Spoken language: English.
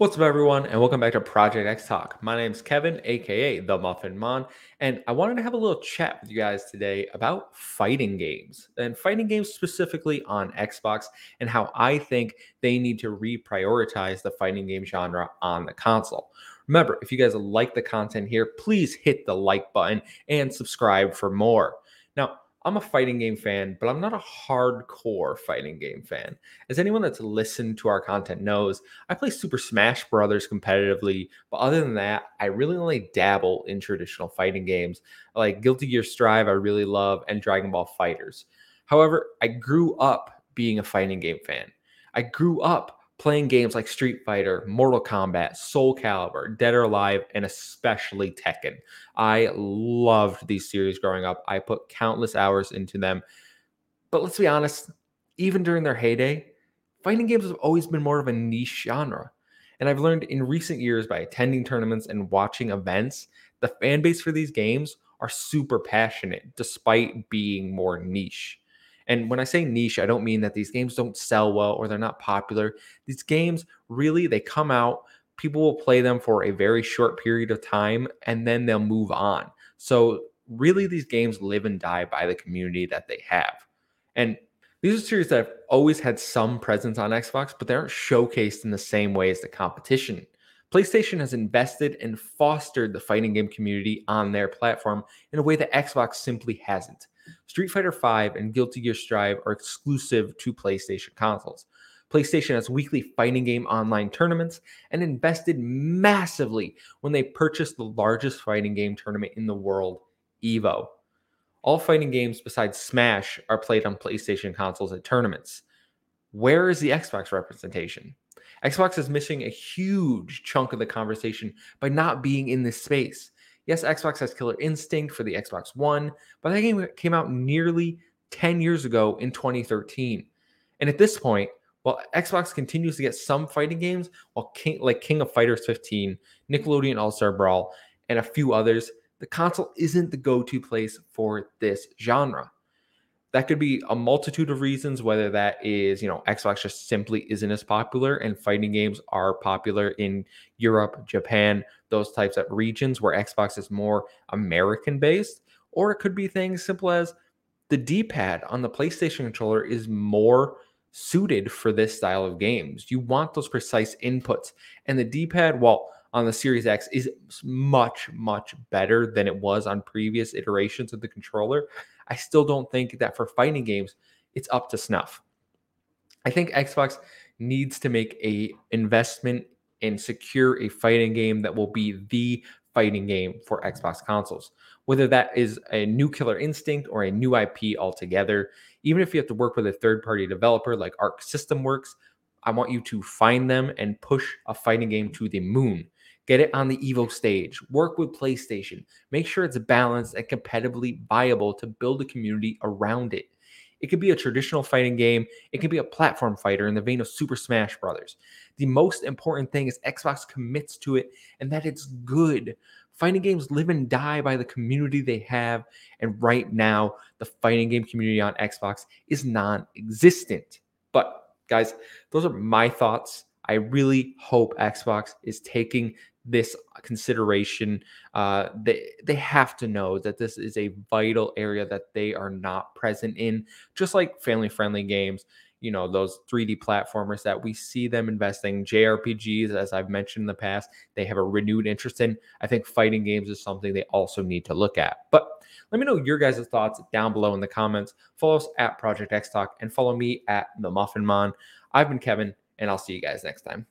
What's up, everyone, and welcome back to Project X Talk. My name's Kevin, aka the Muffin Mon, and I wanted to have a little chat with you guys today about fighting games and fighting games specifically on Xbox and how I think they need to reprioritize the fighting game genre on the console. Remember, if you guys like the content here, please hit the like button and subscribe for more. Now, I'm a fighting game fan, but I'm not a hardcore fighting game fan. As anyone that's listened to our content knows, I play Super Smash Brothers competitively, but other than that, I really only dabble in traditional fighting games like Guilty Gear Strive, I really love, and Dragon Ball FighterZ. However, I grew up being a fighting game fan. I grew up playing games like Street Fighter, Mortal Kombat, Soul Calibur, Dead or Alive, and especially Tekken. I loved these series growing up. I put countless hours into them. But let's be honest, even during their heyday, fighting games have always been more of a niche genre. And I've learned in recent years by attending tournaments and watching events, the fan base for these games are super passionate despite being more niche. And when I say niche, I don't mean that these games don't sell well or they're not popular. These games really they come out, people will play them for a very short period of time and then they'll move on. So really these games live and die by the community that they have. And these are series that have always had some presence on Xbox, but they aren't showcased in the same way as the competition. PlayStation has invested and fostered the fighting game community on their platform in a way that Xbox simply hasn't. Street Fighter V and Guilty Gear Strive are exclusive to PlayStation consoles. PlayStation has weekly fighting game online tournaments and invested massively when they purchased the largest fighting game tournament in the world, EVO. All fighting games besides Smash are played on PlayStation consoles at tournaments. Where is the Xbox representation? Xbox is missing a huge chunk of the conversation by not being in this space. Yes, Xbox has Killer Instinct for the Xbox One, but that game came out nearly 10 years ago in 2013. And at this point, while Xbox continues to get some fighting games, while King, like King of Fighters 15, Nickelodeon All Star Brawl, and a few others, the console isn't the go to place for this genre. That could be a multitude of reasons, whether that is, you know, Xbox just simply isn't as popular and fighting games are popular in Europe, Japan, those types of regions where Xbox is more American based. Or it could be things simple as the D pad on the PlayStation controller is more suited for this style of games. You want those precise inputs. And the D pad, well, on the Series X is much, much better than it was on previous iterations of the controller. I still don't think that for fighting games, it's up to snuff. I think Xbox needs to make a investment and secure a fighting game that will be the fighting game for Xbox consoles. Whether that is a new Killer Instinct or a new IP altogether, even if you have to work with a third party developer like Arc System Works, I want you to find them and push a fighting game to the moon. Get it on the Evo stage. Work with PlayStation. Make sure it's balanced and competitively viable to build a community around it. It could be a traditional fighting game. It could be a platform fighter in the vein of Super Smash Brothers. The most important thing is Xbox commits to it and that it's good. Fighting games live and die by the community they have. And right now, the fighting game community on Xbox is non existent. But, guys, those are my thoughts. I really hope Xbox is taking this consideration. Uh, they they have to know that this is a vital area that they are not present in, just like family friendly games. You know those 3D platformers that we see them investing JRPGs, as I've mentioned in the past. They have a renewed interest in. I think fighting games is something they also need to look at. But let me know your guys' thoughts down below in the comments. Follow us at Project X Talk and follow me at the Muffin Mon. I've been Kevin, and I'll see you guys next time.